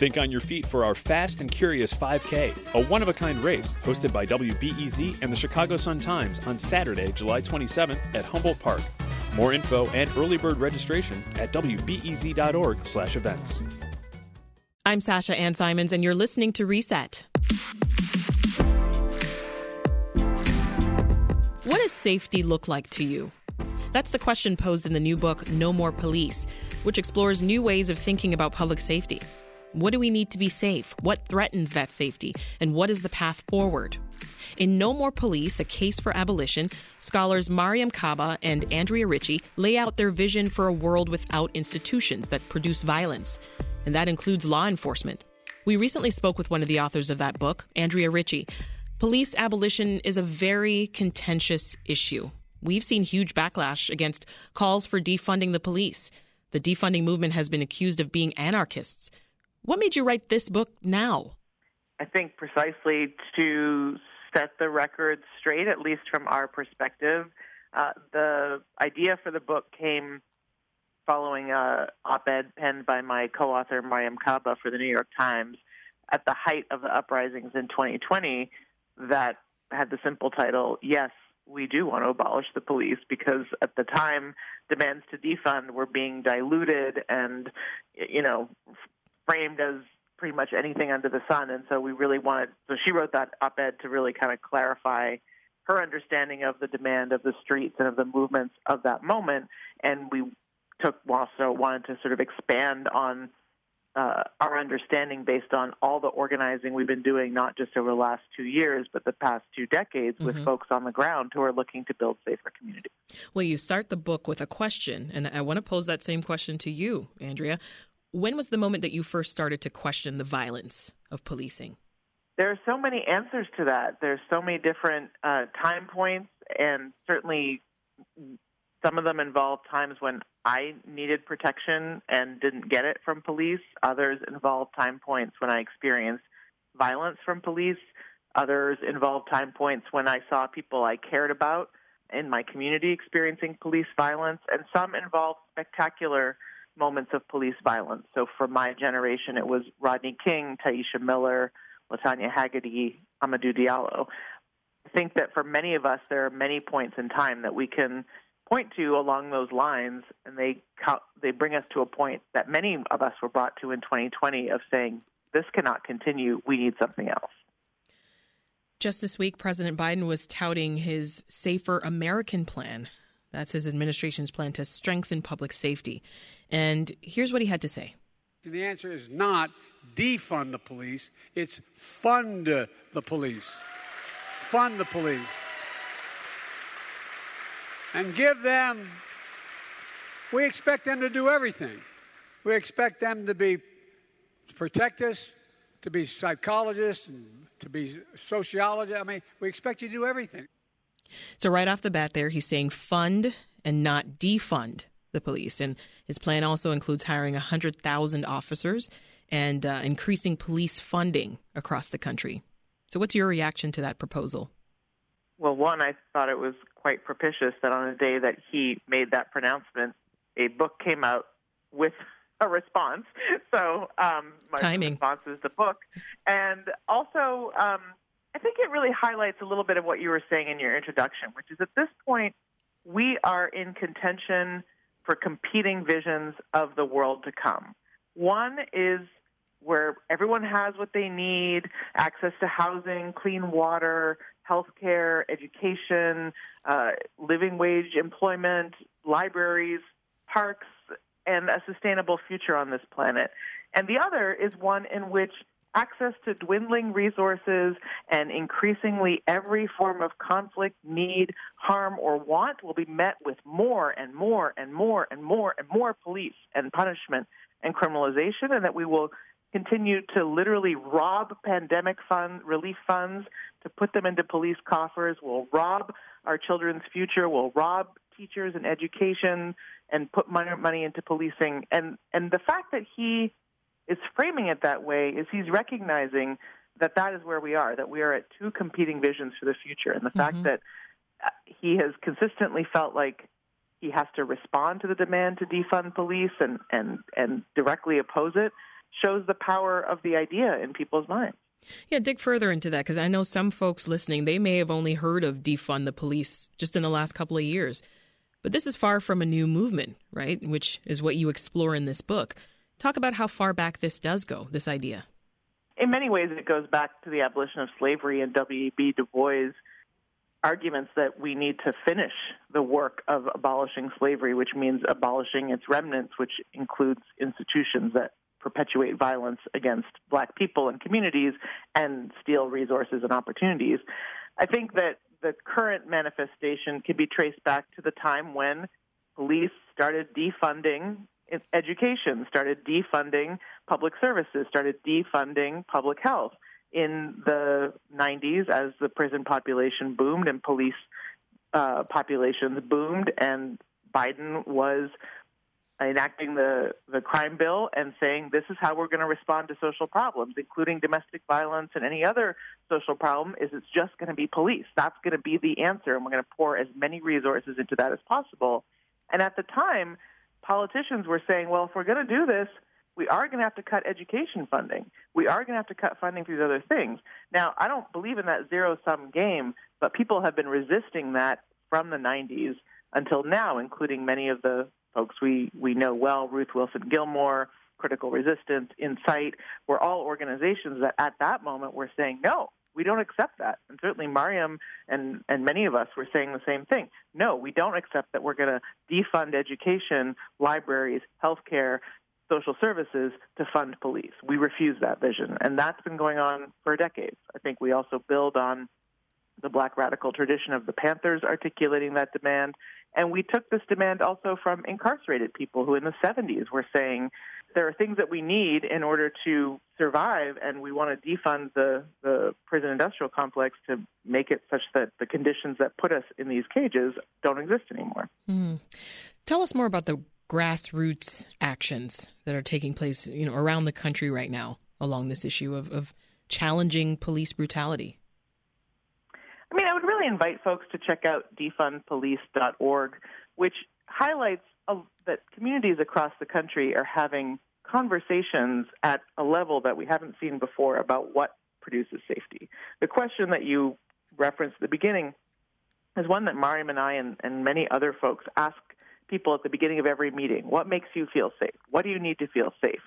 Think on your feet for our Fast and Curious 5K, a one of a kind race hosted by WBEZ and the Chicago Sun Times on Saturday, July 27th at Humboldt Park. More info and early bird registration at wbez.org/events. I'm Sasha Ann Simons and you're listening to Reset. What does safety look like to you? That's the question posed in the new book No More Police, which explores new ways of thinking about public safety. What do we need to be safe? What threatens that safety? And what is the path forward? In No More Police, A Case for Abolition, scholars Mariame Kaba and Andrea Ritchie lay out their vision for a world without institutions that produce violence, and that includes law enforcement. We recently spoke with one of the authors of that book, Andrea Ritchie. Police abolition is a very contentious issue. We've seen huge backlash against calls for defunding the police. The defunding movement has been accused of being anarchists. What made you write this book now? I think precisely to set the record straight, at least from our perspective. Uh, the idea for the book came following a op-ed penned by my co-author Mariame Kaba for the New York Times at the height of the uprisings in 2020 that had the simple title, Yes, we do want to abolish the police because at the time demands to defund were being diluted and you know framed as pretty much anything under the sun. And so we really wanted, so she wrote that op ed to really kind of clarify her understanding of the demand of the streets and of the movements of that moment. And we took, also wanted to sort of expand on uh, our understanding based on all the organizing we've been doing, not just over the last two years, but the past two decades mm-hmm. with folks on the ground who are looking to build safer communities. Well, you start the book with a question, and I want to pose that same question to you, Andrea. When was the moment that you first started to question the violence of policing? There are so many answers to that. There's so many different uh, time points, and certainly some of them involve times when I needed protection and didn't get it from police. Others involve time points when I experienced violence from police. Others involve time points when I saw people I cared about in my community experiencing police violence. And some involve spectacular moments of police violence. So for my generation, it was Rodney King, Tyisha Miller, Latanya Haggerty, Amadou Diallo. I think that for many of us, there are many points in time that we can point to along those lines, and they they bring us to a point that many of us were brought to in 2020 of saying this cannot continue. We need something else. Just this week, President Biden was touting his Safer American plan. That's his administration's plan to strengthen public safety. And here's what he had to say. The answer is not defund the police, it's fund the police. Fund the police. And give them, we expect them to do everything. We expect them to be, to protect us, to be psychologists, and to be sociologists. I mean, we expect you to do everything. So, right off the bat, there, he's saying fund and not defund the police. And his plan also includes hiring 100,000 officers and uh, increasing police funding across the country. So, what's your reaction to that proposal? Well, one, I thought it was quite propitious that on the day that he made that pronouncement, a book came out with a response. So, um, my Timing. response is the book. And also, um, I think it really highlights a little bit of what you were saying in your introduction, which is at this point, we are in contention for competing visions of the world to come. One is where everyone has what they need access to housing, clean water, healthcare, education, uh, living wage employment, libraries, parks, and a sustainable future on this planet. And the other is one in which access to dwindling resources and increasingly every form of conflict, need, harm, or want will be met with more and more and more and more and more police and punishment and criminalization, and that we will continue to literally rob pandemic fund relief funds to put them into police coffers. We'll rob our children's future. We'll rob teachers and education and put money, money into policing. And and the fact that he is framing it that way is he's recognizing that that is where we are. That we are at two competing visions for the future. And the mm-hmm. fact that uh, he has consistently felt like he has to respond to the demand to defund police and, and, and directly oppose it shows the power of the idea in people's minds. Yeah, dig further into that because I know some folks listening, they may have only heard of defund the police just in the last couple of years. But this is far from a new movement, right? Which is what you explore in this book. Talk about how far back this does go, this idea. In many ways, it goes back to the abolition of slavery and W.E.B. Du Bois' arguments that we need to finish the work of abolishing slavery, which means abolishing its remnants, which includes institutions that perpetuate violence against black people and communities and steal resources and opportunities. I think that the current manifestation can be traced back to the time when police started defunding education, started defunding public services, started defunding public health in the 90s as the prison population boomed and police uh, populations boomed, and Biden was enacting the, the crime bill and saying this is how we're going to respond to social problems, including domestic violence and any other social problem, is it's just going to be police. That's going to be the answer, and we're going to pour as many resources into that as possible. And at the time, politicians were saying, well, if we're going to do this, we are going to have to cut education funding. We are going to have to cut funding for these other things. Now, I don't believe in that zero sum game, but people have been resisting that from the 90s until now, including many of the folks we, we know well, Ruth Wilson Gilmore, Critical Resistance, Incite, were all organizations that at that moment were saying, no, we don't accept that. And certainly Mariame and, and many of us were saying the same thing. No, we don't accept that we're going to defund education, libraries, healthcare, social services to fund police. We refuse that vision. And that's been going on for decades. I think we also build on the black radical tradition of the Panthers articulating that demand. And we took this demand also from incarcerated people who in the 70s were saying there are things that we need in order to survive, and we want to defund the, the prison industrial complex to make it such that the conditions that put us in these cages don't exist anymore. Mm. Tell us more about the grassroots actions that are taking place you know, around the country right now along this issue of, of challenging police brutality. I mean, I would really invite folks to check out defundpolice.org, which highlights that communities across the country are having conversations at a level that we haven't seen before about what produces safety. The question that you referenced at the beginning is one that Mariame and I and, and many other folks ask people at the beginning of every meeting. What makes you feel safe? What do you need to feel safe?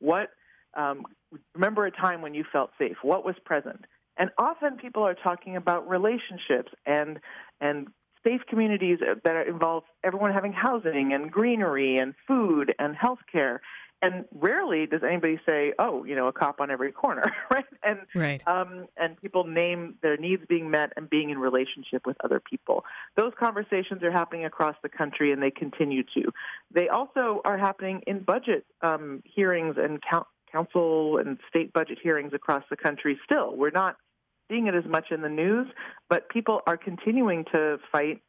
What um, remember a time when you felt safe? What was present? And often people are talking about relationships and and safe communities that involve everyone having housing and greenery and food and healthcare. And rarely does anybody say, "Oh, you know, a cop on every corner," right? And right. Um, and people name their needs being met and being in relationship with other people. Those conversations are happening across the country, and they continue to. They also are happening in budget um, hearings and count, council and state budget hearings across the country. Still, we're not seeing it as much in the news, but people are continuing to fight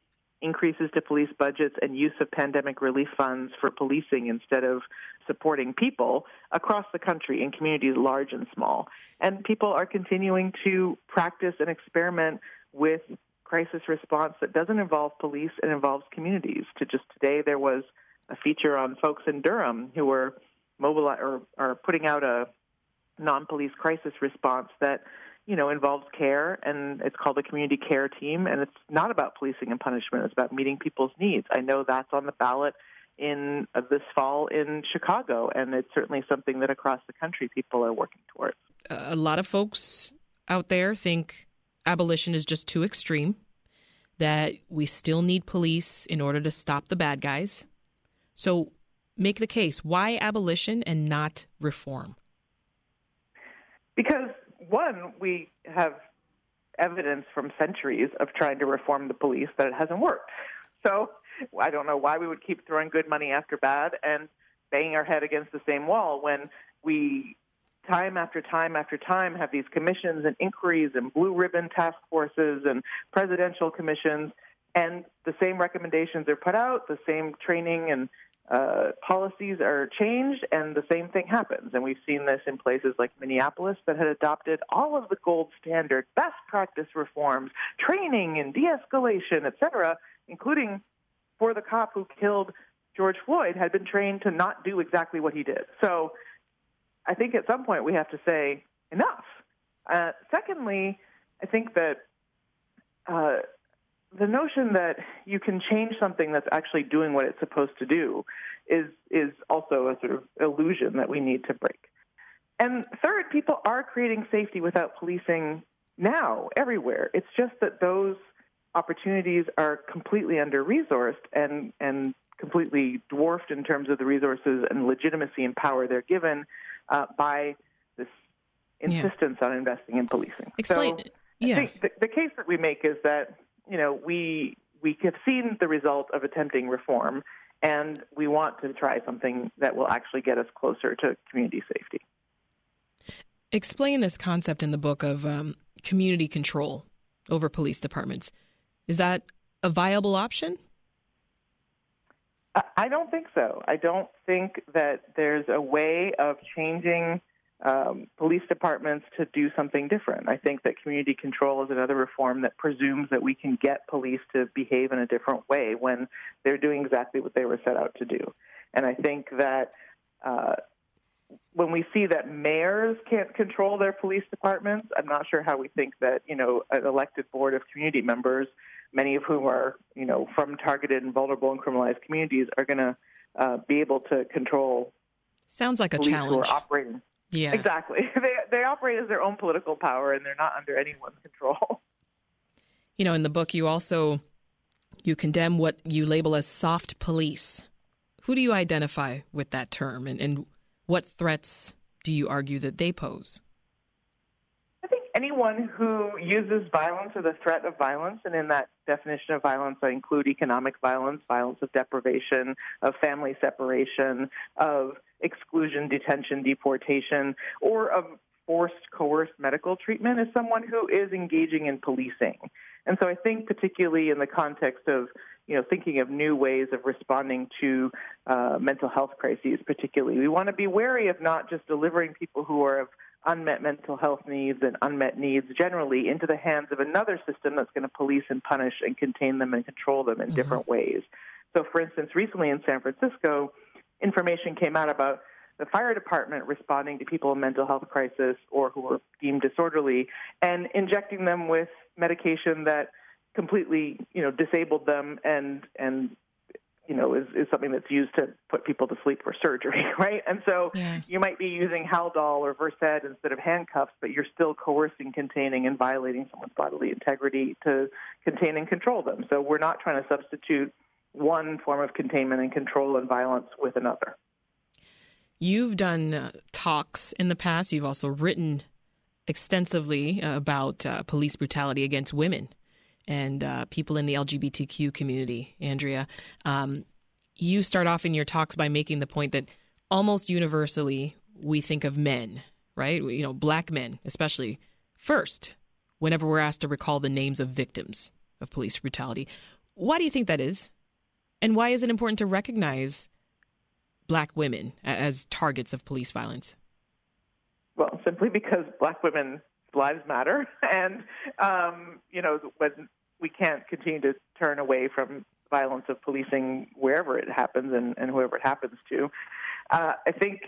increases to police budgets and use of pandemic relief funds for policing instead of supporting people across the country in communities large and small. And people are continuing to practice and experiment with crisis response that doesn't involve police and involves communities. To just today, there was a feature on folks in Durham who were mobilizing or are putting out a non-police crisis response that you know, involves care, and it's called the community care team. And it's not about policing and punishment; it's about meeting people's needs. I know that's on the ballot in uh, this fall in Chicago, and it's certainly something that across the country people are working towards. A lot of folks out there think abolition is just too extreme. That we still need police in order to stop the bad guys. So, make the case: why abolition and not reform? Because one, we have evidence from centuries of trying to reform the police that it hasn't worked. So I don't know why we would keep throwing good money after bad and banging our head against the same wall when we time after time after time have these commissions and inquiries and blue ribbon task forces and presidential commissions, and the same recommendations are put out, the same training and uh, policies are changed, and the same thing happens. And we've seen this in places like Minneapolis that had adopted all of the gold standard best practice reforms, training and de-escalation, et cetera, including for the cop who killed George Floyd, had been trained to not do exactly what he did. So I think at some point we have to say enough. Uh, secondly, I think that uh, the notion that you can change something that's actually doing what it's supposed to do is is also a sort of illusion that we need to break. And third, people are creating safety without policing now everywhere. It's just that those opportunities are completely under resourced and and completely dwarfed in terms of the resources and legitimacy and power they're given uh, by this insistence yeah. on investing in policing. Explain. So yeah. I think the, the case that we make is that you know we we have seen the result of attempting reform, and we want to try something that will actually get us closer to community safety. Explain this concept in the book of um, community control over police departments. Is that a viable option? I don't think so. I don't think that there's a way of changing um, police departments to do something different. I think that community control is another reform that presumes that we can get police to behave in a different way when they're doing exactly what they were set out to do. And I think that uh, when we see that mayors can't control their police departments, I'm not sure how we think that you know an elected board of community members many of whom are, you know, from targeted and vulnerable and criminalized communities, are going to uh, be able to control. Sounds like a challenge. Who are operating. Yeah, exactly. They they operate as their own political power, and they're not under anyone's control. You know, in the book, you also you condemn what you label as soft police. Who do you identify with that term, and, and what threats do you argue that they pose? Anyone who uses violence or the threat of violence, and in that definition of violence, I include economic violence, violence of deprivation, of family separation, of exclusion, detention, deportation, or of forced, coerced medical treatment, is someone who is engaging in policing. And so I think, particularly in the context of you know, thinking of new ways of responding to uh, mental health crises, particularly, we want to be wary of not just delivering people who are of unmet mental health needs and unmet needs generally into the hands of another system that's going to police and punish and contain them and control them in mm-hmm. different ways. So, for instance, recently in San Francisco, information came out about the fire department responding to people in mental health crisis or who were deemed disorderly and injecting them with medication that completely, you know, disabled them and and you know, is, is something that's used to put people to sleep for surgery, right? And so yeah. you might be using Haldol or Versed instead of handcuffs, but you're still coercing, containing, and violating someone's bodily integrity to contain and control them. So we're not trying to substitute one form of containment and control and violence with another. You've done uh, talks in the past. You've also written extensively uh, about uh, police brutality against women and uh, people in the LGBTQ community, Andrea. Um, you start off in your talks by making the point that almost universally we think of men, right? You know, black men, especially, first whenever we're asked to recall the names of victims of police brutality. Why do you think that is? And why is it important to recognize black women as targets of police violence? Well, simply because black women lives matter, and um, you know when we can't continue to turn away from violence of policing wherever it happens and, and whoever it happens to. Uh, I think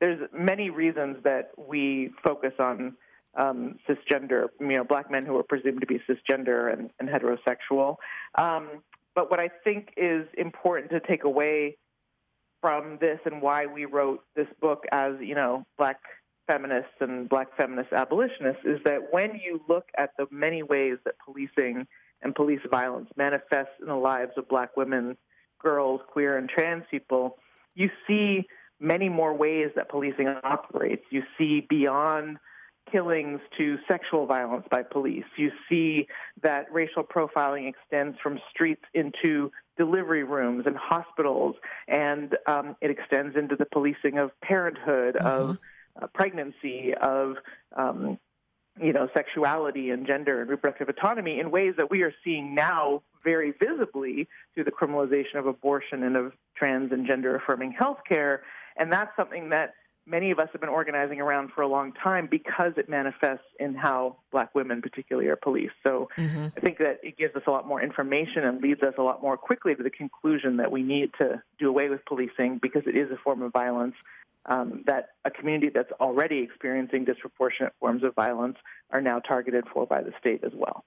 there's many reasons that we focus on um, cisgender, you know, black men who are presumed to be cisgender and, and heterosexual. Um, but what I think is important to take away from this and why we wrote this book as, you know, black feminists and black feminist abolitionists is that when you look at the many ways that policing and police violence manifests in the lives of black women, girls, queer, and trans people, you see many more ways that policing operates. You see beyond killings to sexual violence by police. You see that racial profiling extends from streets into delivery rooms and hospitals, and um, it extends into the policing of parenthood, mm-hmm. of uh, pregnancy, of um, you know, sexuality and gender and reproductive autonomy in ways that we are seeing now very visibly through the criminalization of abortion and of trans and gender affirming health care. And that's something that many of us have been organizing around for a long time because it manifests in how black women particularly are policed. So mm-hmm. I think that it gives us a lot more information and leads us a lot more quickly to the conclusion that we need to do away with policing because it is a form of violence um, that a community that's already experiencing disproportionate forms of violence are now targeted for by the state as well.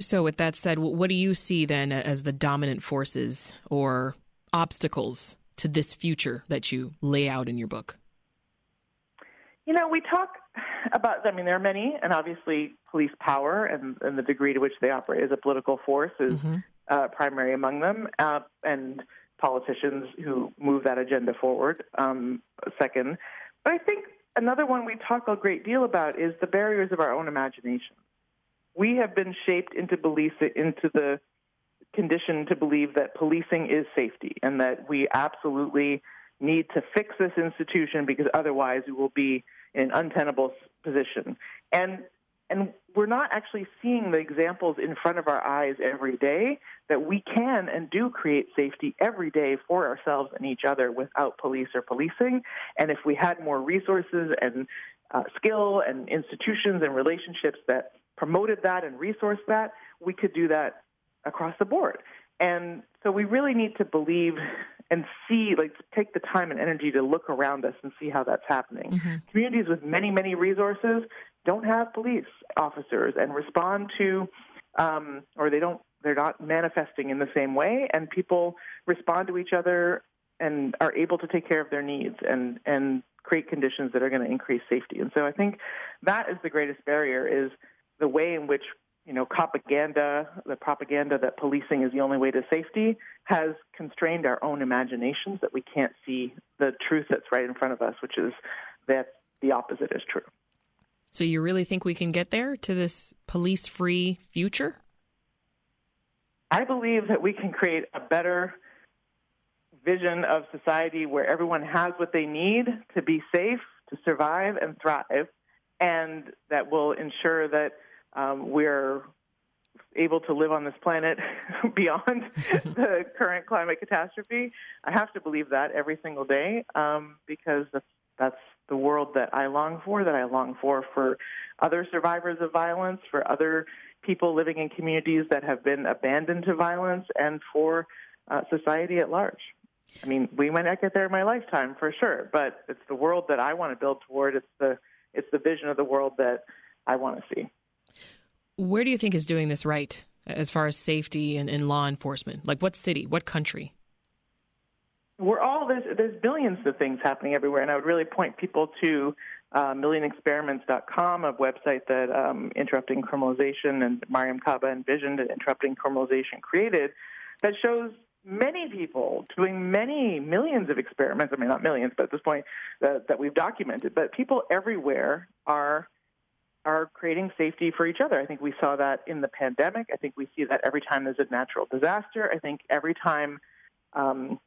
So, with that said, what do you see then as the dominant forces or obstacles to this future that you lay out in your book? You know, we talk about, I mean, there are many, and obviously police power and, and the degree to which they operate as a political force is mm-hmm. uh, primary among them. Uh, and politicians who move that agenda forward. Um, second, but I think another one we talk a great deal about is the barriers of our own imagination. We have been shaped into belief into the condition to believe that policing is safety and that we absolutely need to fix this institution because otherwise we will be in an untenable position. And and we're not actually seeing the examples in front of our eyes every day that we can and do create safety every day for ourselves and each other without police or policing. And if we had more resources and uh, skill and institutions and relationships that promoted that and resourced that, we could do that across the board. And so we really need to believe and see, like, take the time and energy to look around us and see how that's happening. Mm-hmm. Communities with many, many resources don't have police officers and respond to, um, or they don't, they're not manifesting in the same way, and people respond to each other and are able to take care of their needs and and create conditions that are going to increase safety. And so I think that is the greatest barrier is the way in which you know, propaganda, the propaganda that policing is the only way to safety has constrained our own imaginations that we can't see the truth that's right in front of us, which is that the opposite is true. So you really think we can get there to this police free future? I believe that we can create a better vision of society where everyone has what they need to be safe, to survive and thrive, and that will ensure that um, we're able to live on this planet beyond the current climate catastrophe. I have to believe that every single day um, because that's, that's the world that I long for, that I long for for other survivors of violence, for other people living in communities that have been abandoned to violence, and for uh, society at large. I mean, we might not get there in my lifetime for sure, but it's the world that I want to build toward. It's the it's the vision of the world that I want to see. Where do you think is doing this right as far as safety and, and law enforcement? Like what city, what country? We're all there's there's billions of things happening everywhere, and I would really point people to uh, millionexperiments.com, a website that um, Interrupting Criminalization and Mariame Kaba envisioned Interrupting Criminalization created, that shows many people doing many millions of experiments. I mean, not millions, but at this point uh, that we've documented. But people everywhere are are creating safety for each other. I think we saw that in the pandemic. I think we see that every time there's a natural disaster. I think every time, um,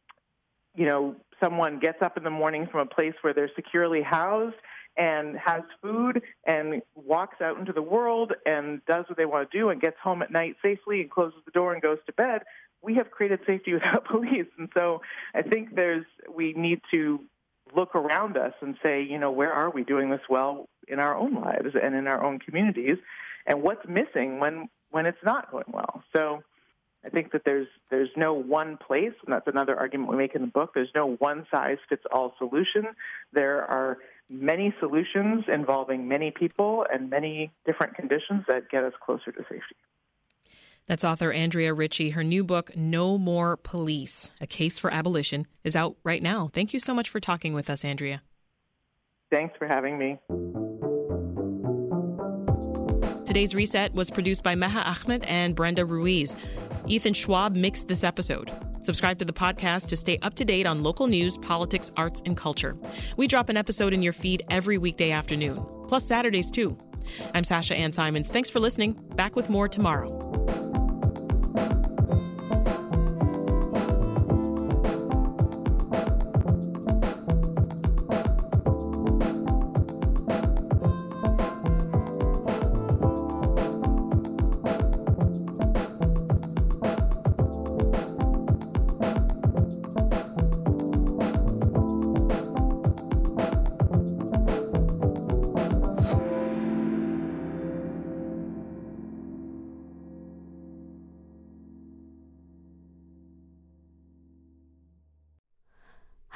you know, someone gets up in the morning from a place where they're securely housed and has food and walks out into the world and does what they want to do and gets home at night safely and closes the door and goes to bed, we have created safety without police. And so I think there's we need to look around us and say, you know, where are we doing this well? in our own lives and in our own communities, and what's missing when when it's not going well. So I think that there's there's no one place, and that's another argument we make in the book. There's no one size fits all solution. There are many solutions involving many people and many different conditions that get us closer to safety. That's author Andrea Ritchie. Her new book, No More Police A Case for Abolition, is out right now. Thank you so much for talking with us, Andrea. Thanks for having me. Today's reset was produced by Meha Ahmed and Brenda Ruiz. Ethan Schwab mixed this episode. Subscribe to the podcast to stay up to date on local news, politics, arts, and culture. We drop an episode in your feed every weekday afternoon, plus Saturdays too. I'm Sasha Ann Simons. Thanks for listening. Back with more tomorrow.